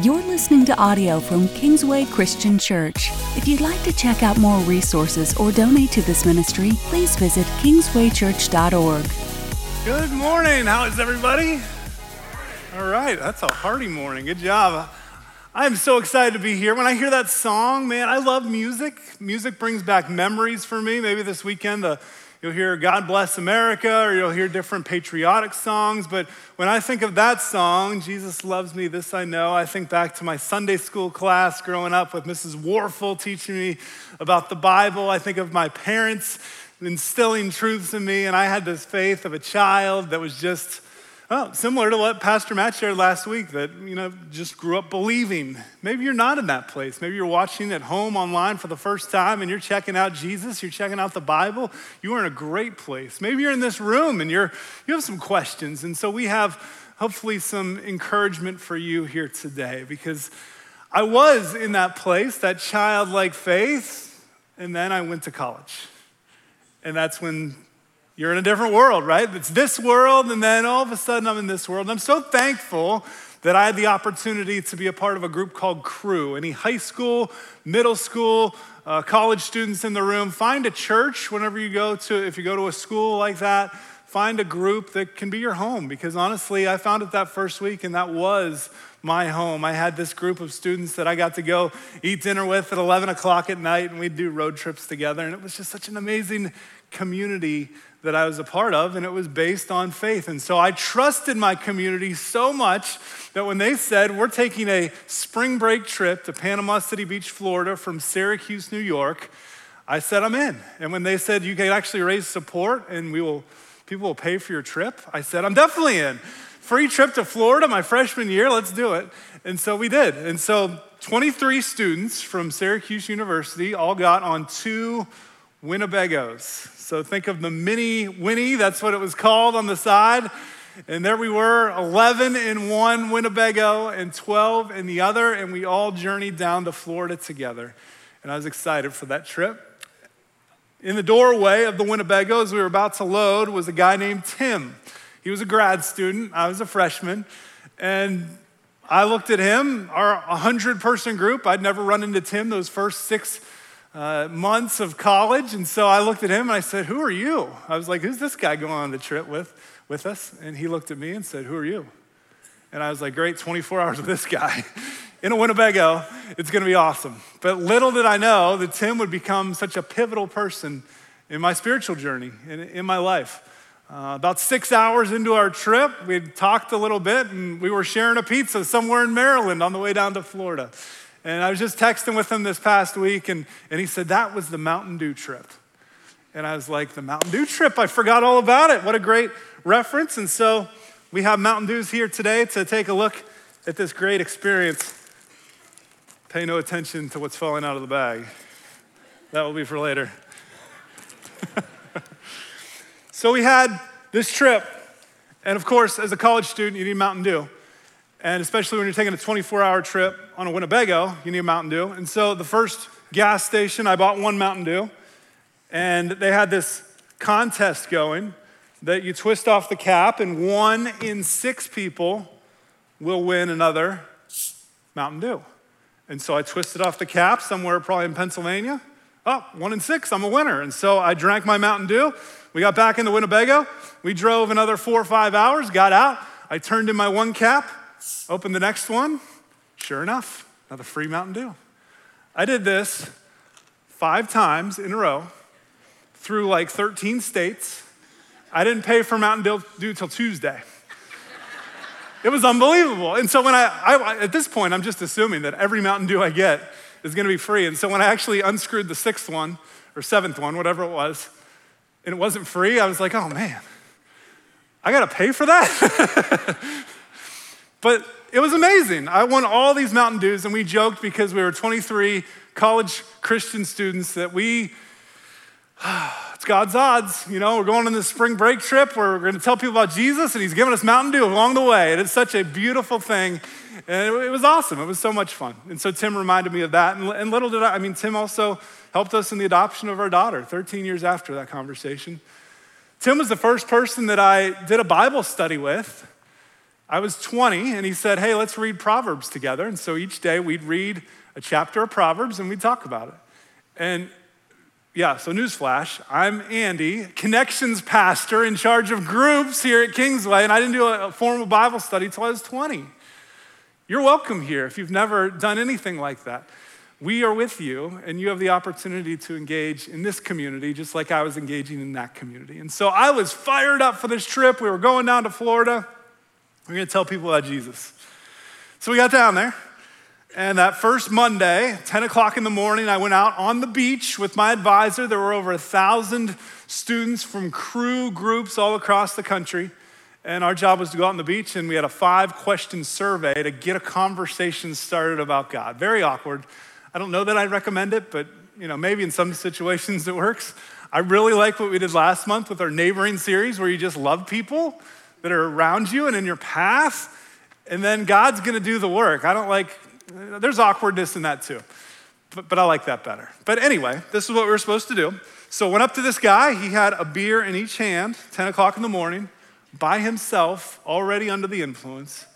You're listening to audio from Kingsway Christian Church. If you'd like to check out more resources or donate to this ministry, please visit kingswaychurch.org. Good morning. How is everybody? All right, that's a hearty morning. Good job. I'm so excited to be here. When I hear that song, man, I love music. Music brings back memories for me. Maybe this weekend the You'll hear God Bless America, or you'll hear different patriotic songs. But when I think of that song, Jesus Loves Me, This I Know, I think back to my Sunday school class growing up with Mrs. Warfel teaching me about the Bible. I think of my parents instilling truths in me, and I had this faith of a child that was just well, similar to what Pastor Matt shared last week, that, you know, just grew up believing. Maybe you're not in that place. Maybe you're watching at home online for the first time and you're checking out Jesus, you're checking out the Bible. You are in a great place. Maybe you're in this room and you're, you have some questions. And so we have hopefully some encouragement for you here today because I was in that place, that childlike faith, and then I went to college. And that's when you're in a different world, right? It's this world, and then all of a sudden I'm in this world. And I'm so thankful that I had the opportunity to be a part of a group called Cru. Any high school, middle school, uh, college students in the room, find a church whenever you go to, if you go to a school like that, find a group that can be your home. Because honestly, I found it that first week, and that was my home. I had this group of students that I got to go eat dinner with at 11 o'clock at night, and we'd do road trips together. And it was just such an amazing community that I was a part of, and it was based on faith. And so I trusted my community so much that when they said, We're taking a spring break trip to Panama City Beach, Florida from Syracuse, New York, I said, I'm in. And when they said, You can actually raise support and we will, people will pay for your trip, I said, I'm definitely in. Free trip to Florida my freshman year, let's do it. And so we did. And so 23 students from Syracuse University all got on two Winnebagos. So think of the mini Winnie, that's what it was called on the side. And there we were, 11 in one Winnebago and 12 in the other, and we all journeyed down to Florida together. And I was excited for that trip. In the doorway of the Winnebago, as we were about to load, was a guy named Tim. He was a grad student, I was a freshman, and I looked at him, our 100 person group. I'd never run into Tim those first six uh, months of college. And so I looked at him and I said, Who are you? I was like, Who's this guy going on the trip with, with us? And he looked at me and said, Who are you? And I was like, Great, 24 hours with this guy in a Winnebago. It's going to be awesome. But little did I know that Tim would become such a pivotal person in my spiritual journey, in, in my life. Uh, about six hours into our trip, we talked a little bit and we were sharing a pizza somewhere in Maryland on the way down to Florida. And I was just texting with him this past week, and, and he said, That was the Mountain Dew trip. And I was like, The Mountain Dew trip? I forgot all about it. What a great reference. And so we have Mountain Dews here today to take a look at this great experience. Pay no attention to what's falling out of the bag. That will be for later. so we had this trip. And of course, as a college student, you need Mountain Dew. And especially when you're taking a 24 hour trip on a Winnebago, you need a Mountain Dew. And so the first gas station, I bought one Mountain Dew. And they had this contest going that you twist off the cap, and one in six people will win another Mountain Dew. And so I twisted off the cap somewhere probably in Pennsylvania. Oh, one in six, I'm a winner. And so I drank my Mountain Dew. We got back into Winnebago. We drove another four or five hours, got out. I turned in my one cap, Open the next one. Sure enough, another free Mountain Dew. I did this five times in a row through like 13 states. I didn't pay for Mountain Dew till Tuesday. It was unbelievable. And so when I, I, at this point, I'm just assuming that every Mountain Dew I get is going to be free. And so when I actually unscrewed the sixth one or seventh one, whatever it was, and it wasn't free, I was like, oh man, I got to pay for that? But it was amazing. I won all these Mountain Dews, and we joked because we were 23 college Christian students that we, it's God's odds. You know, we're going on this spring break trip where we're going to tell people about Jesus, and He's giving us Mountain Dew along the way. And it's such a beautiful thing. And it, was awesome. It was so much fun. And so Tim reminded me of that. And, and little did I, I mean, Tim also helped us in the adoption of our daughter 13 years after that conversation. Tim was the first person that I did a Bible study with I was 20, and he said, Hey, let's read Proverbs together. And so each day we'd read a chapter of Proverbs and we'd talk about it. And yeah, so newsflash, I'm Andy, connections pastor in charge of groups here at Kingsway, and I didn't do a formal Bible study until I was 20. You're welcome here if you've never done anything like that. We are with you, and you have the opportunity to engage in this community just like I was engaging in that community. And so I was fired up for this trip. We were going down to Florida. We're going to tell people about Jesus. So we got down there. And that first Monday, 10 o'clock in the morning, I went out on the beach with my advisor. There were over a thousand students from Cru groups all across the country. And our job was to go out on the beach, and we had a five question survey to get a conversation started about God. Very awkward. I don't know that I'd recommend it, but you know, maybe in some situations it works. I really like what we did last month with our neighboring series where you just love people that are around you and in your path, and then God's gonna do the work. I don't like, there's awkwardness in that too, but, but I like that better. But anyway, this is what we were supposed to do. So went up to this guy, he had a beer in each hand, 10 o'clock in the morning, by himself, already under the influence.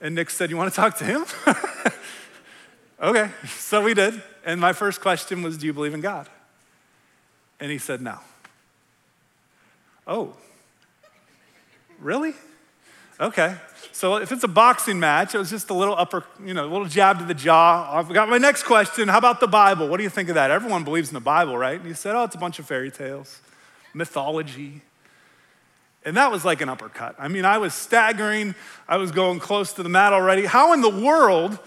And Nick said, You wanna talk to him? Okay, so we did. And my first question was, Do you believe in God? And he said, No. Oh, really? Okay. So if it's a boxing match, it was just a little upper, you know, a little jab to the jaw. I've got my next question. How about the Bible? What do you think of that? Everyone believes in the Bible, right? And he said, Oh, it's a bunch of fairy tales, mythology. And that was like an uppercut. I mean, I was staggering. I was going close to the mat already. How in the world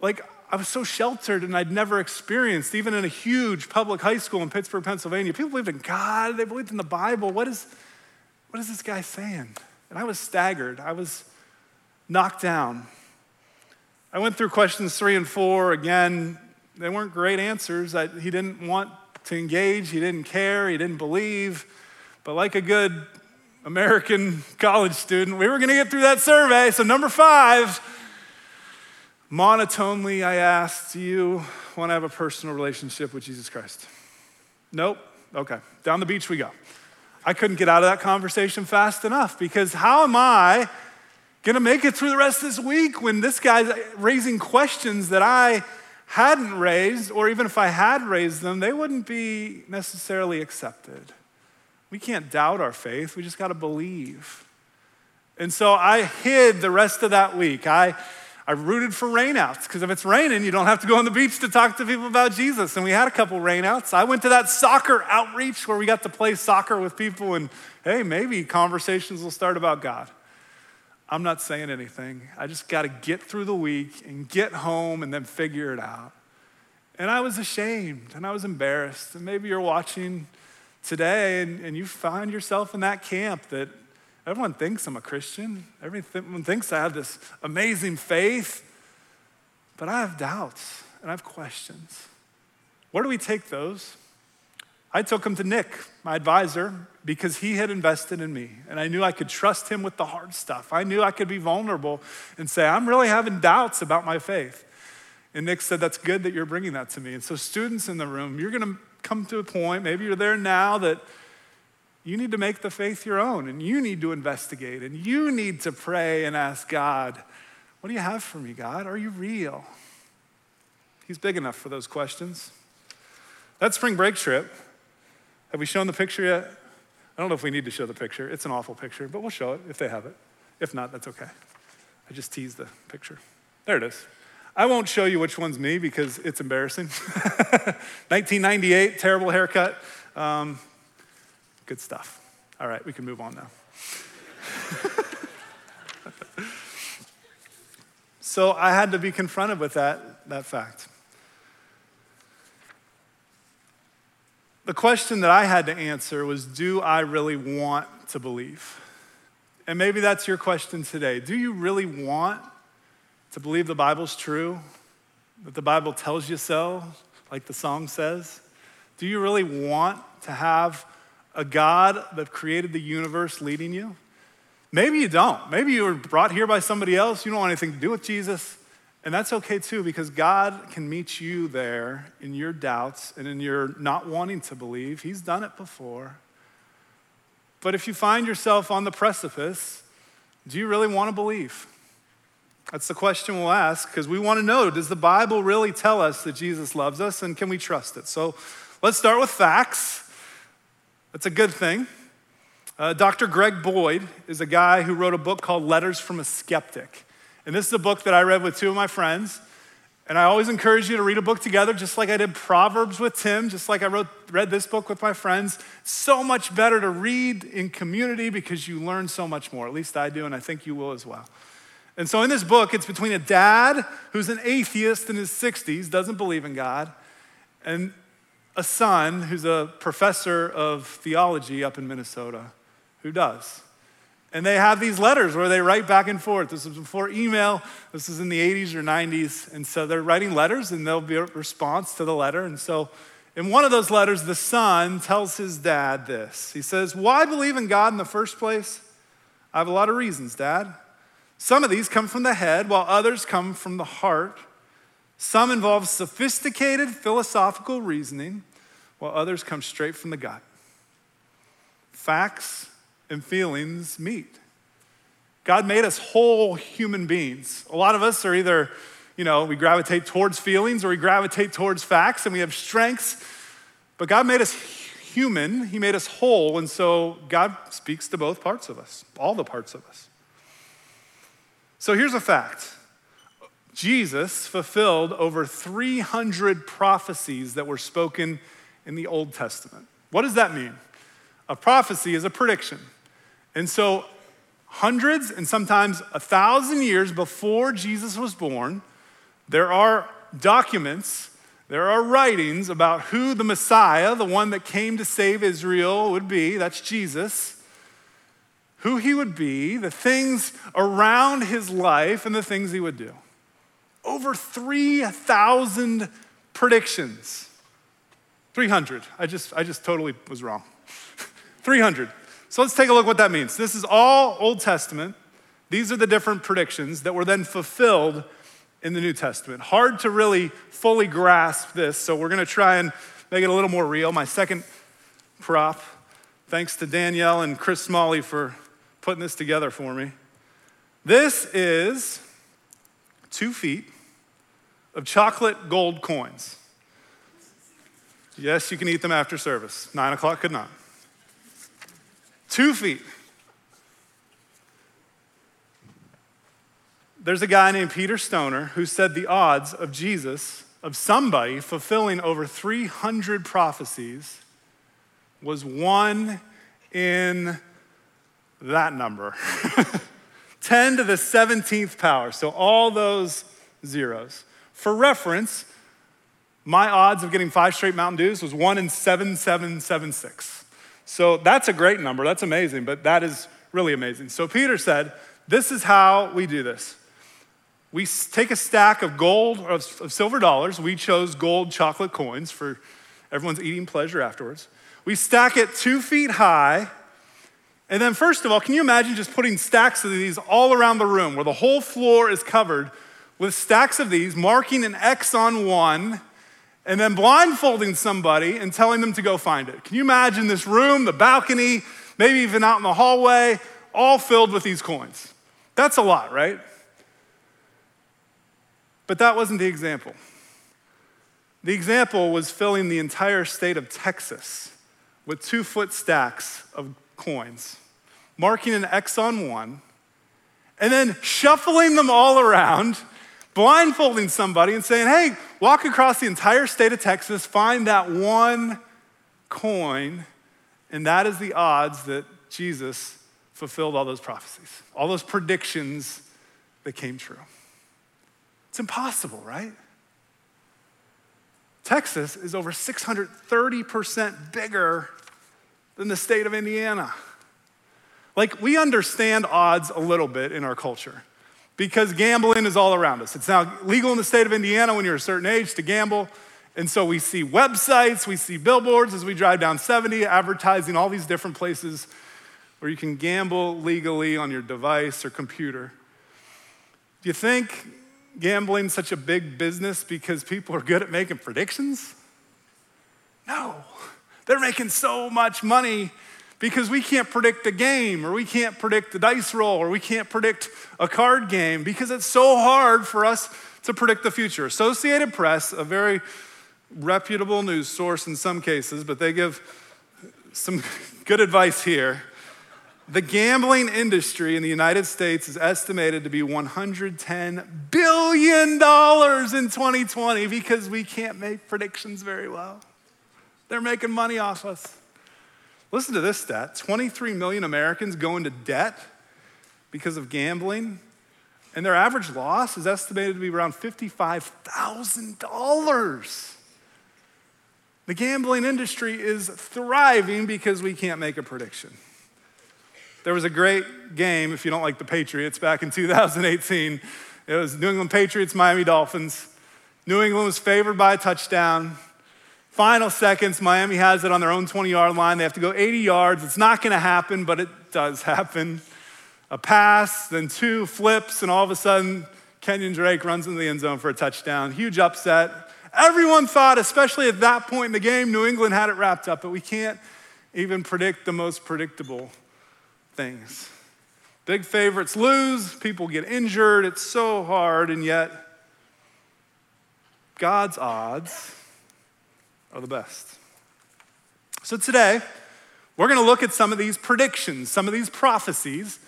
like, I was so sheltered and I'd never experienced, even in a huge public high school in Pittsburgh, Pennsylvania. People believed in God, they believed in the Bible. What is, what is this guy saying? And I was staggered. I was knocked down. I went through questions three and four. Again, they weren't great answers. I, he didn't want to engage, he didn't care, he didn't believe. But like a good American college student, we were going to get through that survey. So, number five, Monotonely, I asked, Do you want to have a personal relationship with Jesus Christ? Nope. Okay. Down the beach we go. I couldn't get out of that conversation fast enough because how am I going to make it through the rest of this week when this guy's raising questions that I hadn't raised, or even if I had raised them, they wouldn't be necessarily accepted? We can't doubt our faith, we just got to believe. And so I hid the rest of that week. I I rooted for rainouts because if it's raining, you don't have to go on the beach to talk to people about Jesus. And we had a couple rainouts. I went to that soccer outreach where we got to play soccer with people, and hey, maybe conversations will start about God. I'm not saying anything. I just got to get through the week and get home and then figure it out. And I was ashamed and I was embarrassed. And maybe you're watching today and, and you find yourself in that camp that Everyone thinks I'm a Christian. Everyone thinks I have this amazing faith. But I have doubts and I have questions. Where do we take those? I took them to Nick, my advisor, because he had invested in me. And I knew I could trust him with the hard stuff. I knew I could be vulnerable and say, I'm really having doubts about my faith. And Nick said, That's good that you're bringing that to me. And so, students in the room, you're going to come to a point, maybe you're there now, that you need to make the faith your own and you need to investigate and you need to pray and ask God, What do you have for me, God? Are you real? He's big enough for those questions. That spring break trip, have we shown the picture yet? I don't know if we need to show the picture. It's an awful picture, but we'll show it if they have it. If not, that's okay. I just teased the picture. There it is. I won't show you which one's me because it's embarrassing. 1998, terrible haircut. Um, Good stuff. All right, we can move on now. so I had to be confronted with that, that fact. The question that I had to answer was Do I really want to believe? And maybe that's your question today. Do you really want to believe the Bible's true? That the Bible tells you so, like the song says? Do you really want to have a God that created the universe leading you? Maybe you don't. Maybe you were brought here by somebody else. You don't want anything to do with Jesus. And that's okay too, because God can meet you there in your doubts and in your not wanting to believe. He's done it before. But if you find yourself on the precipice Do you really want to believe? That's the question we'll ask because we want to know does the Bible really tell us that Jesus loves us and can we trust it? So let's start with facts. That's a good thing. Uh, Dr. Greg Boyd is a guy who wrote a book called Letters from a Skeptic. And this is a book that I read with two of my friends. And I always encourage you to read a book together, just like I did Proverbs with Tim, just like I wrote, read this book with my friends. So much better to read in community because you learn so much more. At least I do, and I think you will as well. And so in this book, it's between a dad who's an atheist in his 60s, doesn't believe in God, and a son who's a professor of theology up in Minnesota who does. And they have these letters where they write back and forth. This was before email. This is in the 80s or 90s. And so they're writing letters and there'll be a response to the letter. And so in one of those letters, the son tells his dad this. He says, Why believe in God in the first place? I have a lot of reasons, Dad. Some of these come from the head, while others come from the heart. Some involve sophisticated philosophical reasoning, while others come straight from the gut. Facts and feelings meet. God made us whole human beings. A lot of us are either, you know, we gravitate towards feelings or we gravitate towards facts and we have strengths. But God made us human, He made us whole, and so God speaks to both parts of us, all the parts of us. So here's a fact Jesus fulfilled over 300 prophecies that were spoken in the Old Testament. What does that mean? A prophecy is a prediction. And so, hundreds and sometimes a thousand years before Jesus was born, there are documents, there are writings about who the Messiah, the one that came to save Israel, would be. That's Jesus who he would be, the things around his life, and the things he would do. Over 3,000 predictions. 300. I just, I just totally was wrong. 300. So let's take a look what that means. This is all Old Testament. These are the different predictions that were then fulfilled in the New Testament. Hard to really fully grasp this, so we're going to try and make it a little more real. My second prop, thanks to Danielle and Chris Smalley for putting this together for me. This is two feet of chocolate gold coins. Yes, you can eat them after service. Nine o'clock could not. Two feet. There's a guy named Peter Stoner who said the odds of Jesus, of somebody fulfilling over 300 prophecies, was one in that number 10 to the 17th power. So all those zeros. For reference, my odds of getting five straight Mountain Dews was 1 in 7776. So that's a great number. That's amazing, but that is really amazing. So Peter said, This is how we do this. We take a stack of gold, of, of silver dollars. We chose gold chocolate coins for everyone's eating pleasure afterwards. We stack it two feet high and then, first of all, can you imagine just putting stacks of these all around the room where the whole floor is covered with stacks of these, marking an X on one, and then blindfolding somebody and telling them to go find it? Can you imagine this room, the balcony, maybe even out in the hallway, all filled with these coins? That's a lot, right? But that wasn't the example. The example was filling the entire state of Texas with two foot stacks of coins, marking an X on one, and then shuffling them all around, blindfolding somebody and saying, hey, walk across the entire state of Texas, find that one coin, and that is the odds that Jesus fulfilled all those prophecies, all those predictions that came true. It's impossible, right? Texas is over 630% bigger than the state of Indiana. Like, we understand odds a little bit in our culture because gambling is all around us. It's now legal in the state of Indiana when you're a certain age to gamble. And so we see websites, we see billboards as we drive down 70 advertising all these different places where you can gamble legally on your device or computer. Do you think gambling's such a big business because people are good at making predictions? No. They're making so much money because we can't predict a game or we can't predict the dice roll or we can't predict a card game because it's so hard for us to predict the future. Associated Press, a very reputable news source in some cases, but they give some good advice here. The gambling industry in the United States is estimated to be $110 billion in 2020 because we can't make predictions very well. They're making money off us. Listen to this stat 23 million Americans go into debt because of gambling, and their average loss is estimated to be around $55,000. The gambling industry is thriving because we can't make a prediction. There was a great game, if you don't like the Patriots, back in 2018. It was New England Patriots, Miami Dolphins. New England was favored by a touchdown. Final seconds, Miami has it on their own 20 yard line. They have to go 80 yards. It's not going to happen, but it does happen. A pass, then two flips, and all of a sudden, Kenyon Drake runs into the end zone for a touchdown. Huge upset. Everyone thought, especially at that point in the game, New England had it wrapped up, but we can't even predict the most predictable things. Big favorites lose, people get injured, it's so hard, and yet God's odds are the best. So today, we're going to look at some of these predictions, some of these prophecies,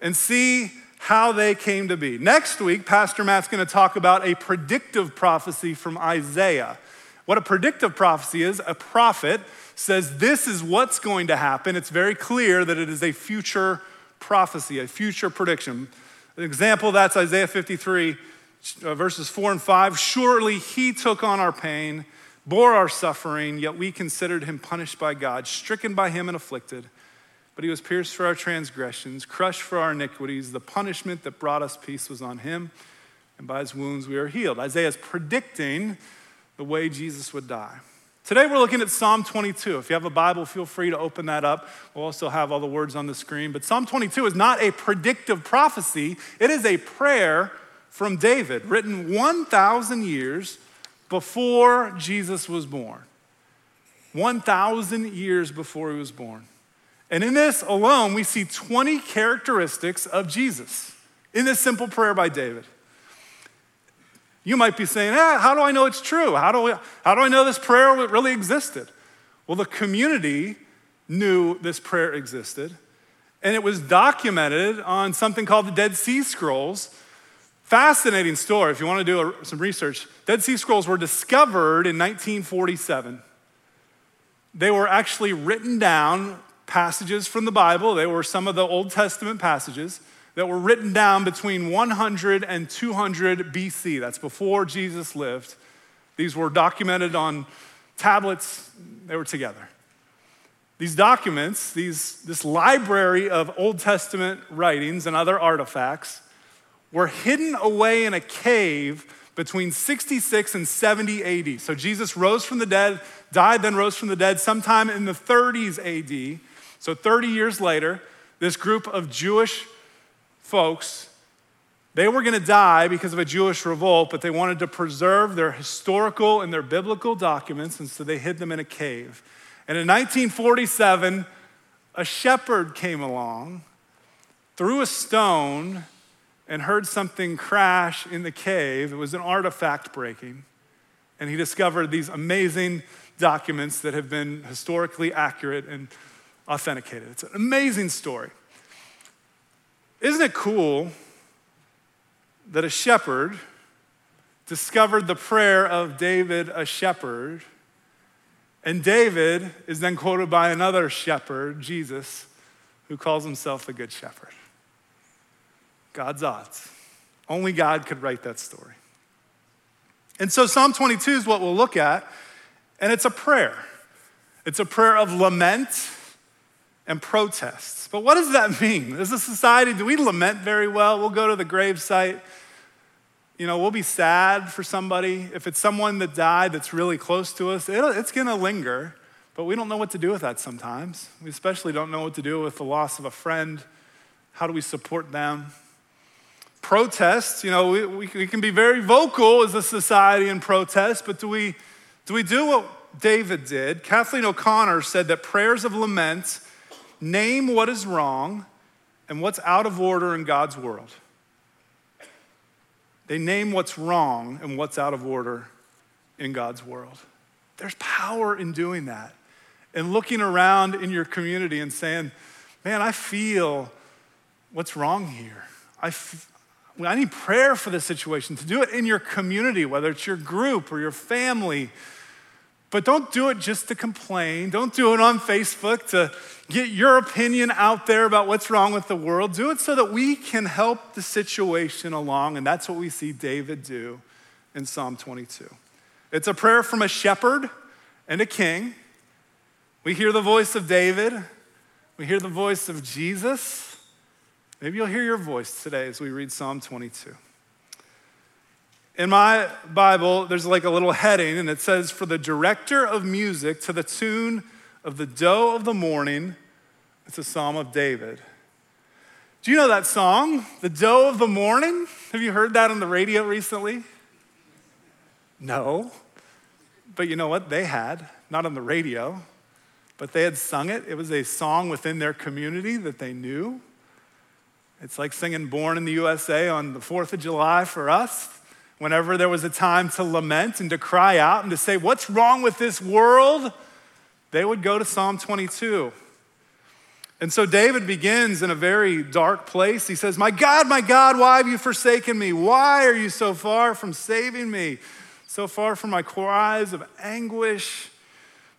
and see how they came to be. Next week, Pastor Matt's going to talk about a predictive prophecy from Isaiah. What a predictive prophecy is, a prophet says this is what's going to happen. It's very clear that it is a future prophecy, a future prediction. An example that's Isaiah 53, uh, verses 4 and 5. Surely he took on our pain, bore our suffering, yet we considered him punished by God, stricken by him and afflicted. But he was pierced for our transgressions, crushed for our iniquities. The punishment that brought us peace was on him, and by his wounds we are healed. Isaiah is predicting the way Jesus would die. Today we're looking at Psalm 22. If you have a Bible, feel free to open that up. We'll also have all the words on the screen. But Psalm 22 is not a predictive prophecy, it is a prayer from David written 1,000 years before Jesus was born. 1,000 years before he was born. And in this alone, we see 20 characteristics of Jesus in this simple prayer by David. You might be saying, eh, how do I know it's true? How do, how do I know this prayer really existed? Well, the community knew this prayer existed, and it was documented on something called the Dead Sea Scrolls. Fascinating story if you want to do a, some research. Dead Sea Scrolls were discovered in 1947. They were actually written down passages from the Bible, they were some of the Old Testament passages that were written down between 100 and 200 BC. That's before Jesus lived. These were documented on tablets, they were together. These documents, these, this library of Old Testament writings and other artifacts, were hidden away in a cave between 66 and 70 AD. So Jesus rose from the dead, died, then rose from the dead sometime in the 30s AD. So 30 years later, this group of Jewish folks, they were going to die because of a Jewish revolt, but they wanted to preserve their historical and their biblical documents, and so they hid them in a cave. And in 1947, a shepherd came along, threw a stone, and heard something crash in the cave. It was an artifact breaking. And he discovered these amazing documents that have been historically accurate and authenticated. It's an amazing story. Isn't it cool that a shepherd discovered the prayer of David, a shepherd, and David is then quoted by another shepherd, Jesus, who calls himself the Good Shepherd? God's odds. Only God could write that story. And so Psalm 22 is what we'll look at, and it's a prayer. It's a prayer of lament and protests. But what does that mean? As a society, do we lament very well? We'll go to the gravesite. You know, we'll be sad for somebody. If it's someone that died that's really close to us, it's going to linger, but we don't know what to do with that sometimes. We especially don't know what to do with the loss of a friend. How do we support them? Protests, you know, we, we, can be very vocal as a society in protest, but do we, do we do what David did? Kathleen O'Connor said that prayers of lament name what is wrong and what's out of order in God's world. They name what's wrong and what's out of order in God's world. There's power in doing that and looking around in your community and saying, Man, I feel what's wrong here. I, f- I need prayer for this situation, to do it in your community, whether it's your group or your family. But don't do it just to complain. Don't do it on Facebook to get your opinion out there about what's wrong with the world. Do it so that we can help the situation along. And that's what we see David do in Psalm 22. It's a prayer from a shepherd and a king. We hear the voice of David, we hear the voice of Jesus. Maybe you'll hear your voice today as we read Psalm 22. In my Bible, there's like a little heading, and it says, For the director of music to the tune of the doe of the morning, it's a psalm of David. Do you know that song, The Doe of the Morning? Have you heard that on the radio recently? No. But you know what? They had, not on the radio, but they had sung it. It was a song within their community that they knew. It's like singing Born in the USA on the 4th of July for us. Whenever there was a time to lament and to cry out and to say, What's wrong with this world? They would go to Psalm 22. And so David begins in a very dark place. He says, My God, my God, why have you forsaken me? Why are you so far from saving me? So far from my cries of anguish.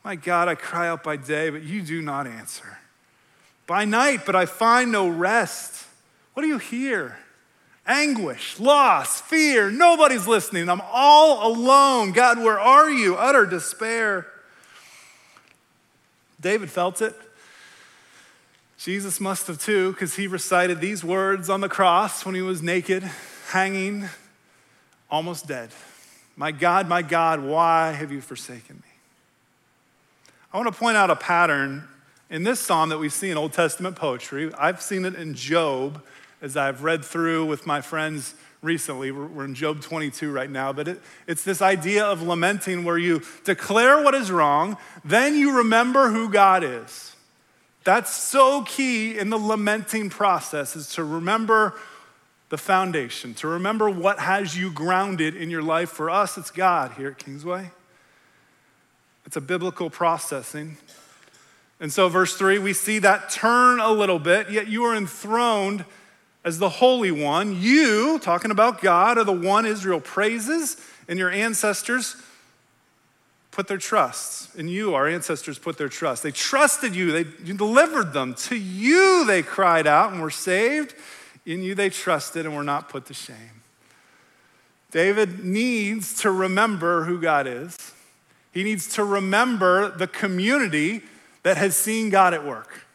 My God, I cry out by day, but you do not answer. By night, but I find no rest. What do you hear? Anguish, loss, fear. Nobody's listening. I'm all alone. God, where are you? Utter despair. David felt it. Jesus must have too, because he recited these words on the cross when he was naked, hanging, almost dead. My God, my God, why have you forsaken me? I want to point out a pattern in this psalm that we see in Old Testament poetry. I've seen it in Job as I've read through with my friends recently. We're in Job 22 right now, but it, it's this idea of lamenting where you declare what is wrong, then you remember who God is. That's so key in the lamenting process is to remember the foundation, to remember what has you grounded in your life. For us, it's God here at Kingsway. It's a biblical processing. And so, verse three, we see that turn a little bit, yet you are enthroned as the Holy One. You, talking about God, are the one Israel praises, and your ancestors put their trust in you. Our ancestors put their trust. They trusted you, they, you delivered them. To you they cried out and were saved. In you they trusted and were not put to shame. David needs to remember who God is. He needs to remember the community that has seen God at work.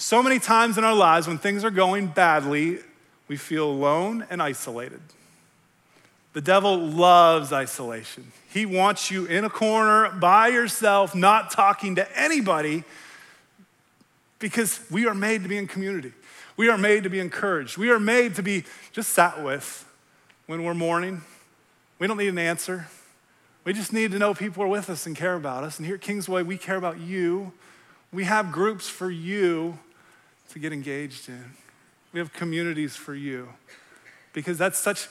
So many times in our lives, when things are going badly, we feel alone and isolated. The devil loves isolation. He wants you in a corner by yourself, not talking to anybody, because we are made to be in community. We are made to be encouraged. We are made to be just sat with when we're mourning. We don't need an answer. We just need to know people are with us and care about us. And here at Kingsway, we care about you. We have groups for you to get engaged in. We have communities for you because that's such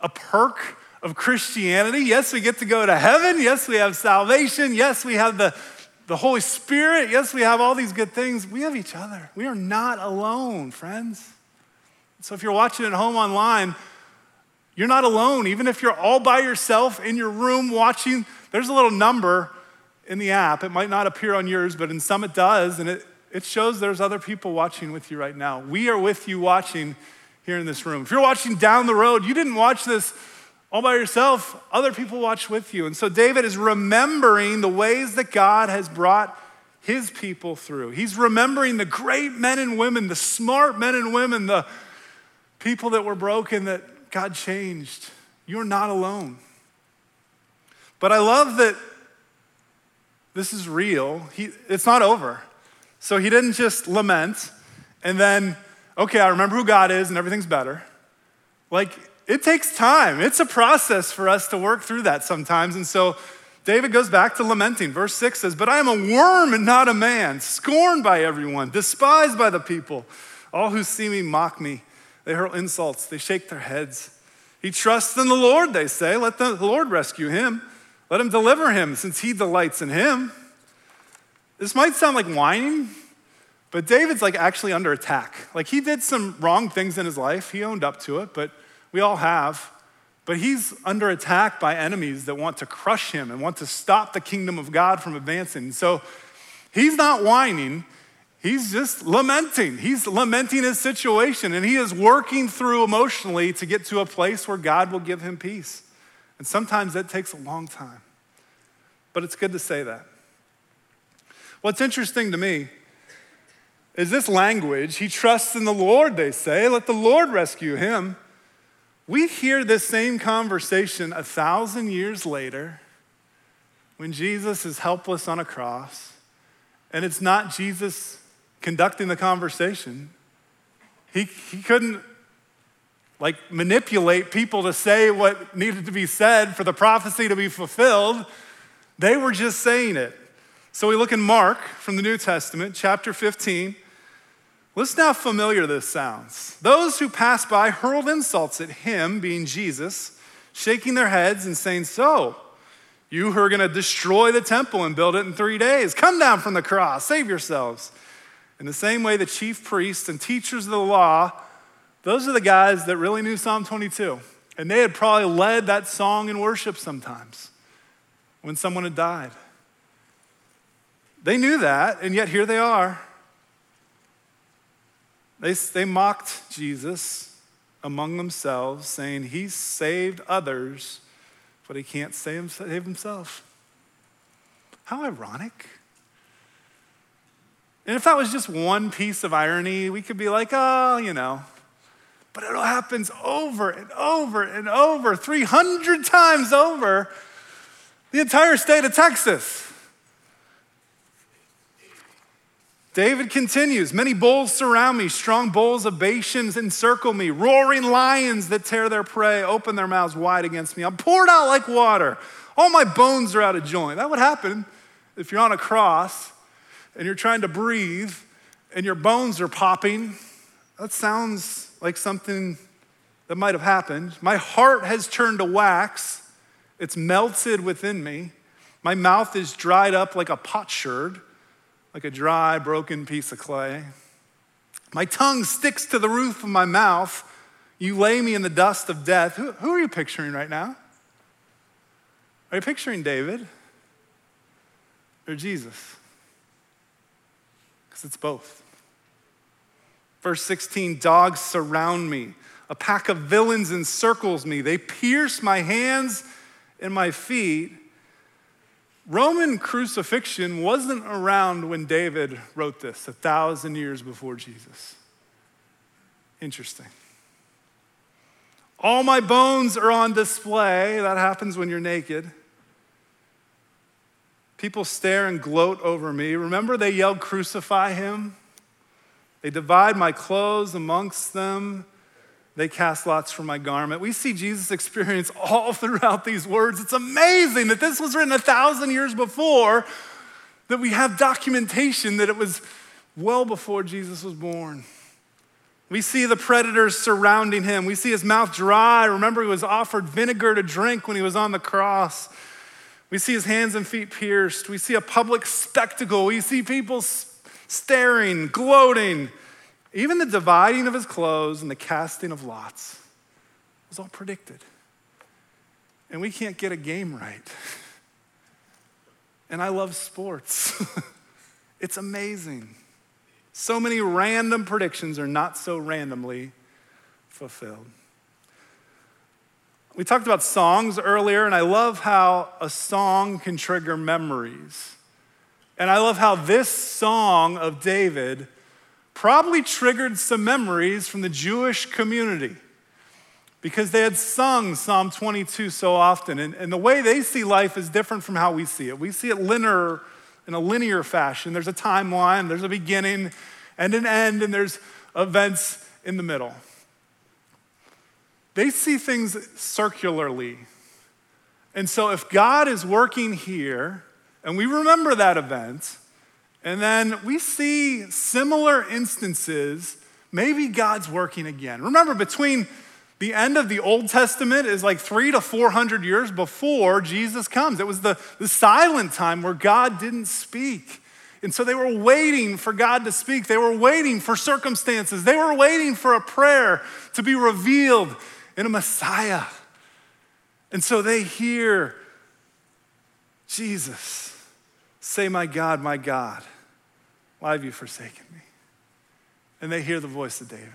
a perk of Christianity. Yes, we get to go to heaven. Yes, we have salvation. Yes, we have the the Holy Spirit. Yes, we have all these good things. We have each other. We are not alone, friends. So if you're watching at home online, you're not alone. Even if you're all by yourself in your room watching, there's a little number in the app. It might not appear on yours, but in some it does, and it, it shows there's other people watching with you right now. We are with you watching here in this room. If you're watching down the road, you didn't watch this all by yourself, other people watch with you. And so David is remembering the ways that God has brought his people through. He's remembering the great men and women, the smart men and women, the people that were broken that God changed. You're not alone. But I love that this is real. He, it's not over. So he didn't just lament and then, okay, I remember who God is and everything's better. Like, it takes time. It's a process for us to work through that sometimes. And so David goes back to lamenting. Verse 6 says, But I am a worm and not a man, scorned by everyone, despised by the people. All who see me mock me. They hurl insults, they shake their heads. He trusts in the Lord, they say. Let the Lord rescue him. Let him deliver him, since he delights in him. This might sound like whining, but David's like actually under attack. Like he did some wrong things in his life, he owned up to it, but we all have. But he's under attack by enemies that want to crush him and want to stop the kingdom of God from advancing. So he's not whining, he's just lamenting. He's lamenting his situation and he is working through emotionally to get to a place where God will give him peace. And sometimes that takes a long time. But it's good to say that. What's interesting to me is this language. He trusts in the Lord, they say. Let the Lord rescue him. We hear this same conversation a thousand years later when Jesus is helpless on a cross, and it's not Jesus conducting the conversation. He, he couldn't like manipulate people to say what needed to be said for the prophecy to be fulfilled. They were just saying it. So we look in Mark from the New Testament, chapter 15. Listen how familiar this sounds. Those who passed by hurled insults at him, being Jesus, shaking their heads and saying, So, you who are going to destroy the temple and build it in three days, come down from the cross, save yourselves. In the same way, the chief priests and teachers of the law, those are the guys that really knew Psalm 22. And they had probably led that song in worship sometimes when someone had died. They knew that, and yet here they are they, they mocked Jesus among themselves, saying, He saved others, but he can't save himself. How ironic. And if that was just one piece of irony, we could be like, oh, you know. But it all happens over and over and over, 300 times over the entire state of Texas. David continues Many bulls surround me, strong bulls of Bashan encircle me, roaring lions that tear their prey open their mouths wide against me. I'm poured out like water. All my bones are out of joint. That would happen if you're on a cross and you're trying to breathe and your bones are popping. That sounds like something that might have happened. My heart has turned to wax, it's melted within me. My mouth is dried up like a potsherd like a dry, broken piece of clay. My tongue sticks to the roof of my mouth. You lay me in the dust of death. Who, who are you picturing right now? Are you picturing David or Jesus? Because it's both. Verse 16 dogs surround me, a pack of villains encircles me. They pierce my hands and my feet. Roman crucifixion wasn't around when David wrote this, a thousand years before Jesus. Interesting. All my bones are on display. That happens when you're naked. People stare and gloat over me. Remember, they yelled, Crucify him? They divide my clothes amongst them. They cast lots for my garment. We see Jesus' experience all throughout these words. It's amazing that this was written a thousand years before, that we have documentation that it was well before Jesus was born. We see the predators surrounding him. We see his mouth dry. Remember, he was offered vinegar to drink when he was on the cross. We see his hands and feet pierced. We see a public spectacle. We see people staring, gloating. Even the dividing of his clothes and the casting of lots was all predicted. And we can't get a game right. And I love sports. it's amazing. So many random predictions are not so randomly fulfilled. We talked about songs earlier, and I love how a song can trigger memories. And I love how this song of David probably triggered some memories from the Jewish community because they had sung Psalm 22 so often. And, and the way they see life is different from how we see it. We see it linear, in a linear fashion. There's a timeline, there's a beginning and an end, and there's events in the middle. They see things circularly. And so, if God is working here, and we remember that event, and then we see similar instances, maybe God's working again. Remember, between the end of the Old Testament is like three to 400 years before Jesus comes. It was the, the silent time where God didn't speak. And so they were waiting for God to speak. They were waiting for circumstances. They were waiting for a prayer to be revealed in a Messiah. And so they hear Jesus say, My God, my God, why have you forsaken me? And they hear the voice of David.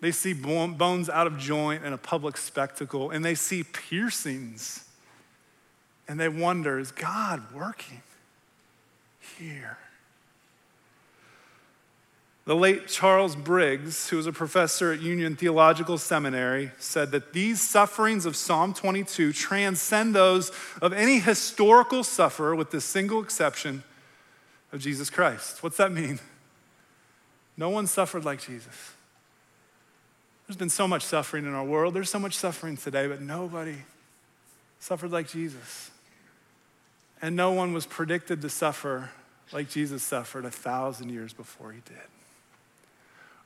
They see bones out of joint in a public spectacle, and they see piercings. And they wonder, is God working here? The late Charles Briggs, who was a professor at Union Theological Seminary, said that these sufferings of Psalm 22 transcend those of any historical sufferer, with the single exception of Jesus Christ. What's that mean? No one suffered like Jesus. There's been so much suffering in our world. There's so much suffering today, but nobody suffered like Jesus. And no one was predicted to suffer like Jesus suffered a thousand years before he did.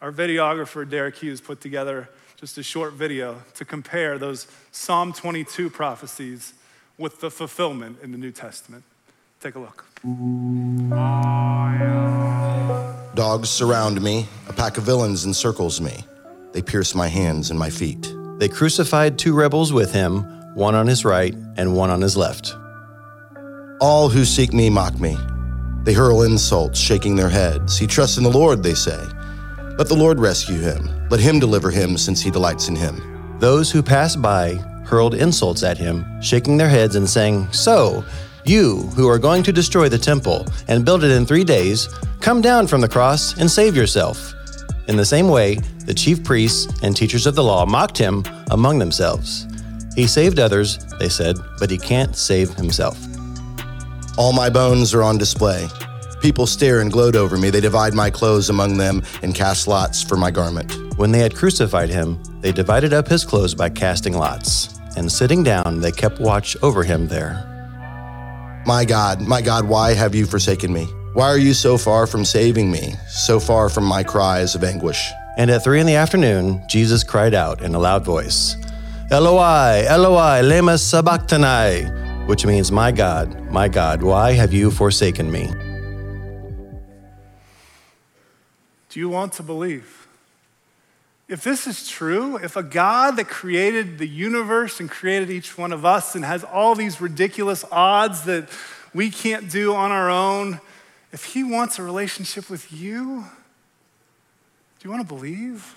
Our videographer, Derek Hughes, put together just a short video to compare those Psalm 22 prophecies with the fulfillment in the New Testament. Take a look. Dogs surround me, a pack of villains encircles me. They pierced my hands and my feet. They crucified two rebels with him, one on his right and one on his left. All who seek me mock me. They hurl insults, shaking their heads. He trusts in the Lord, they say. Let the Lord rescue him. Let him deliver him, since he delights in him. Those who passed by hurled insults at him, shaking their heads and saying, So, you who are going to destroy the temple and build it in three days, come down from the cross and save yourself. In the same way, the chief priests and teachers of the law mocked him among themselves. He saved others, they said, but he can't save himself. All my bones are on display. People stare and gloat over me. They divide my clothes among them and cast lots for my garment. When they had crucified him, they divided up his clothes by casting lots. And sitting down, they kept watch over him there. My God, my God, why have you forsaken me? Why are you so far from saving me, so far from my cries of anguish? And at three in the afternoon, Jesus cried out in a loud voice, Eloi, Eloi, lema sabachthani, which means, My God, my God, why have you forsaken me? Do you want to believe? If this is true, if a God that created the universe and created each one of us and has all these ridiculous odds that we can't do on our own, if he wants a relationship with you, do you want to believe?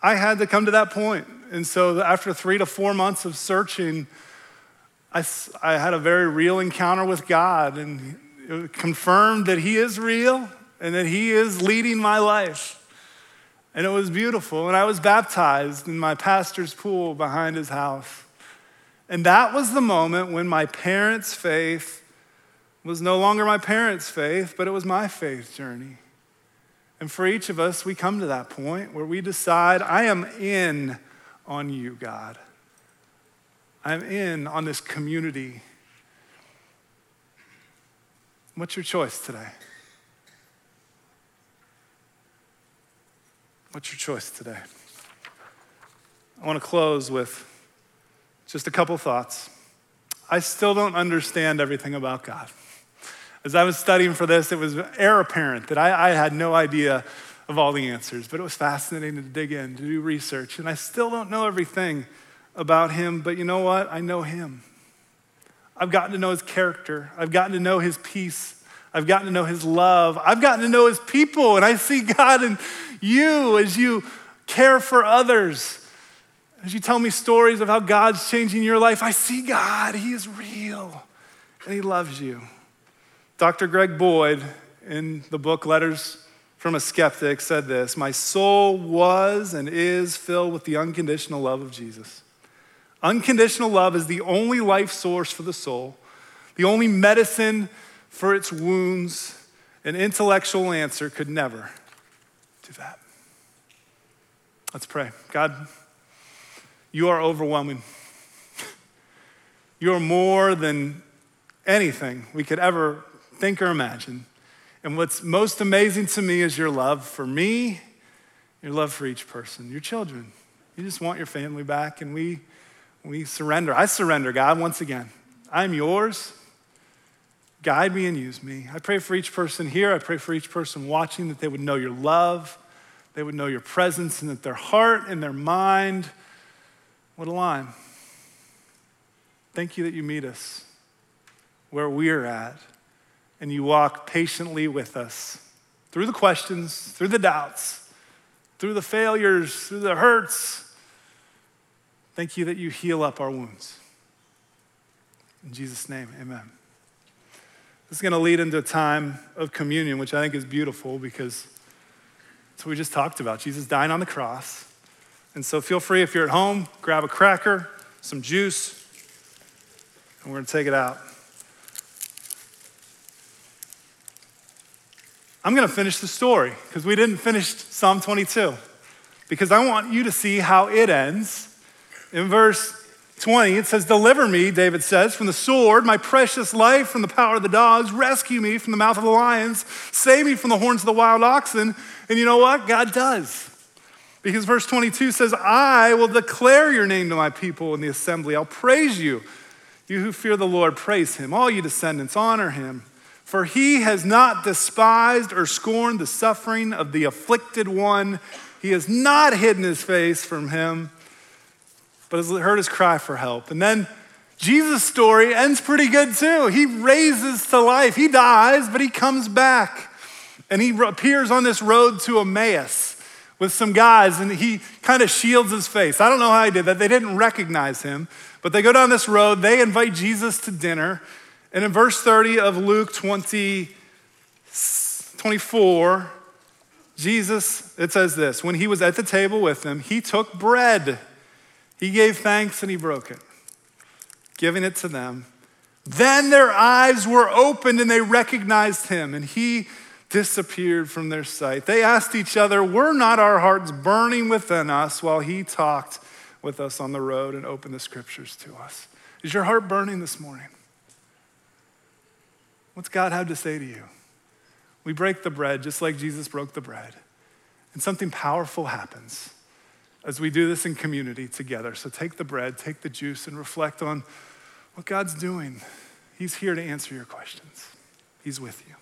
I had to come to that point. And so after three to four months of searching, I, I had a very real encounter with God and confirmed that He is real and that He is leading my life. And it was beautiful. And I was baptized in my pastor's pool behind his house. And that was the moment when my parents' faith was no longer my parents' faith, but it was my faith journey. And for each of us, we come to that point where we decide, I am in on you, God. I'm in on this community. What's your choice today? What's your choice today? I want to close with just a couple thoughts. I still don't understand everything about God. As I was studying for this, it was air apparent that I, I had no idea of all the answers, but it was fascinating to dig in, to do research. And I still don't know everything about him, but you know what? I know him. I've gotten to know his character, I've gotten to know his peace, I've gotten to know his love, I've gotten to know his people, and I see God in you as you care for others. As you tell me stories of how God's changing your life, I see God. He is real and He loves you. Dr. Greg Boyd, in the book Letters from a Skeptic, said this My soul was and is filled with the unconditional love of Jesus. Unconditional love is the only life source for the soul, the only medicine for its wounds. An intellectual answer could never do that. Let's pray. God, You are overwhelming. You are more than anything we could ever think or imagine. And what's most amazing to me is your love for me, your love for each person, your children. You just want your family back, and we, we surrender. I surrender, God, once again. I'm yours. Guide me and use me. I pray for each person here. I pray for each person watching that they would know your love, they would know your presence, and that their heart and their mind would align. Thank you that you meet us where we're at and you walk patiently with us through the questions, through the doubts, through the failures, through the hurts. Thank you that you heal up our wounds. In Jesus' name, amen. This is going to lead into a time of communion, which I think is beautiful because that's what we just talked about. Jesus dying on the cross. And so feel free if you're at home, grab a cracker, some juice, and we're going to take it out. I'm going to finish the story because we didn't finish Psalm 22 because I want you to see how it ends. In verse 20, it says, Deliver me, David says, from the sword, my precious life from the power of the dogs. Rescue me from the mouth of the lions. Save me from the horns of the wild oxen. And you know what? God does. Because verse 22 says, I will declare your name to my people in the assembly. I'll praise you. You who fear the Lord, praise him. All you descendants, honor him. For he has not despised or scorned the suffering of the afflicted one. He has not hidden his face from him, but has heard his cry for help. And then Jesus' story ends pretty good too. He raises to life. He dies, but he comes back. And he appears on this road to Emmaus with some guys, and he kind of shields his face. I don't know how he did that. They didn't recognize him, but they go down this road. They invite Jesus to dinner. And in verse 30 of Luke 20, 24, Jesus, it says this when he was at the table with them, he took bread, he gave thanks, and he broke it, giving it to them. Then their eyes were opened and they recognized him, and he disappeared from their sight. They asked each other, Were not our hearts burning within us while he talked with us on the road and opened the scriptures to us? Is your heart burning this morning? What's God have to say to you? We break the bread just like Jesus broke the bread. And something powerful happens as we do this in community together. So take the bread, take the juice, and reflect on what God's doing. He's here to answer your questions, He's with you.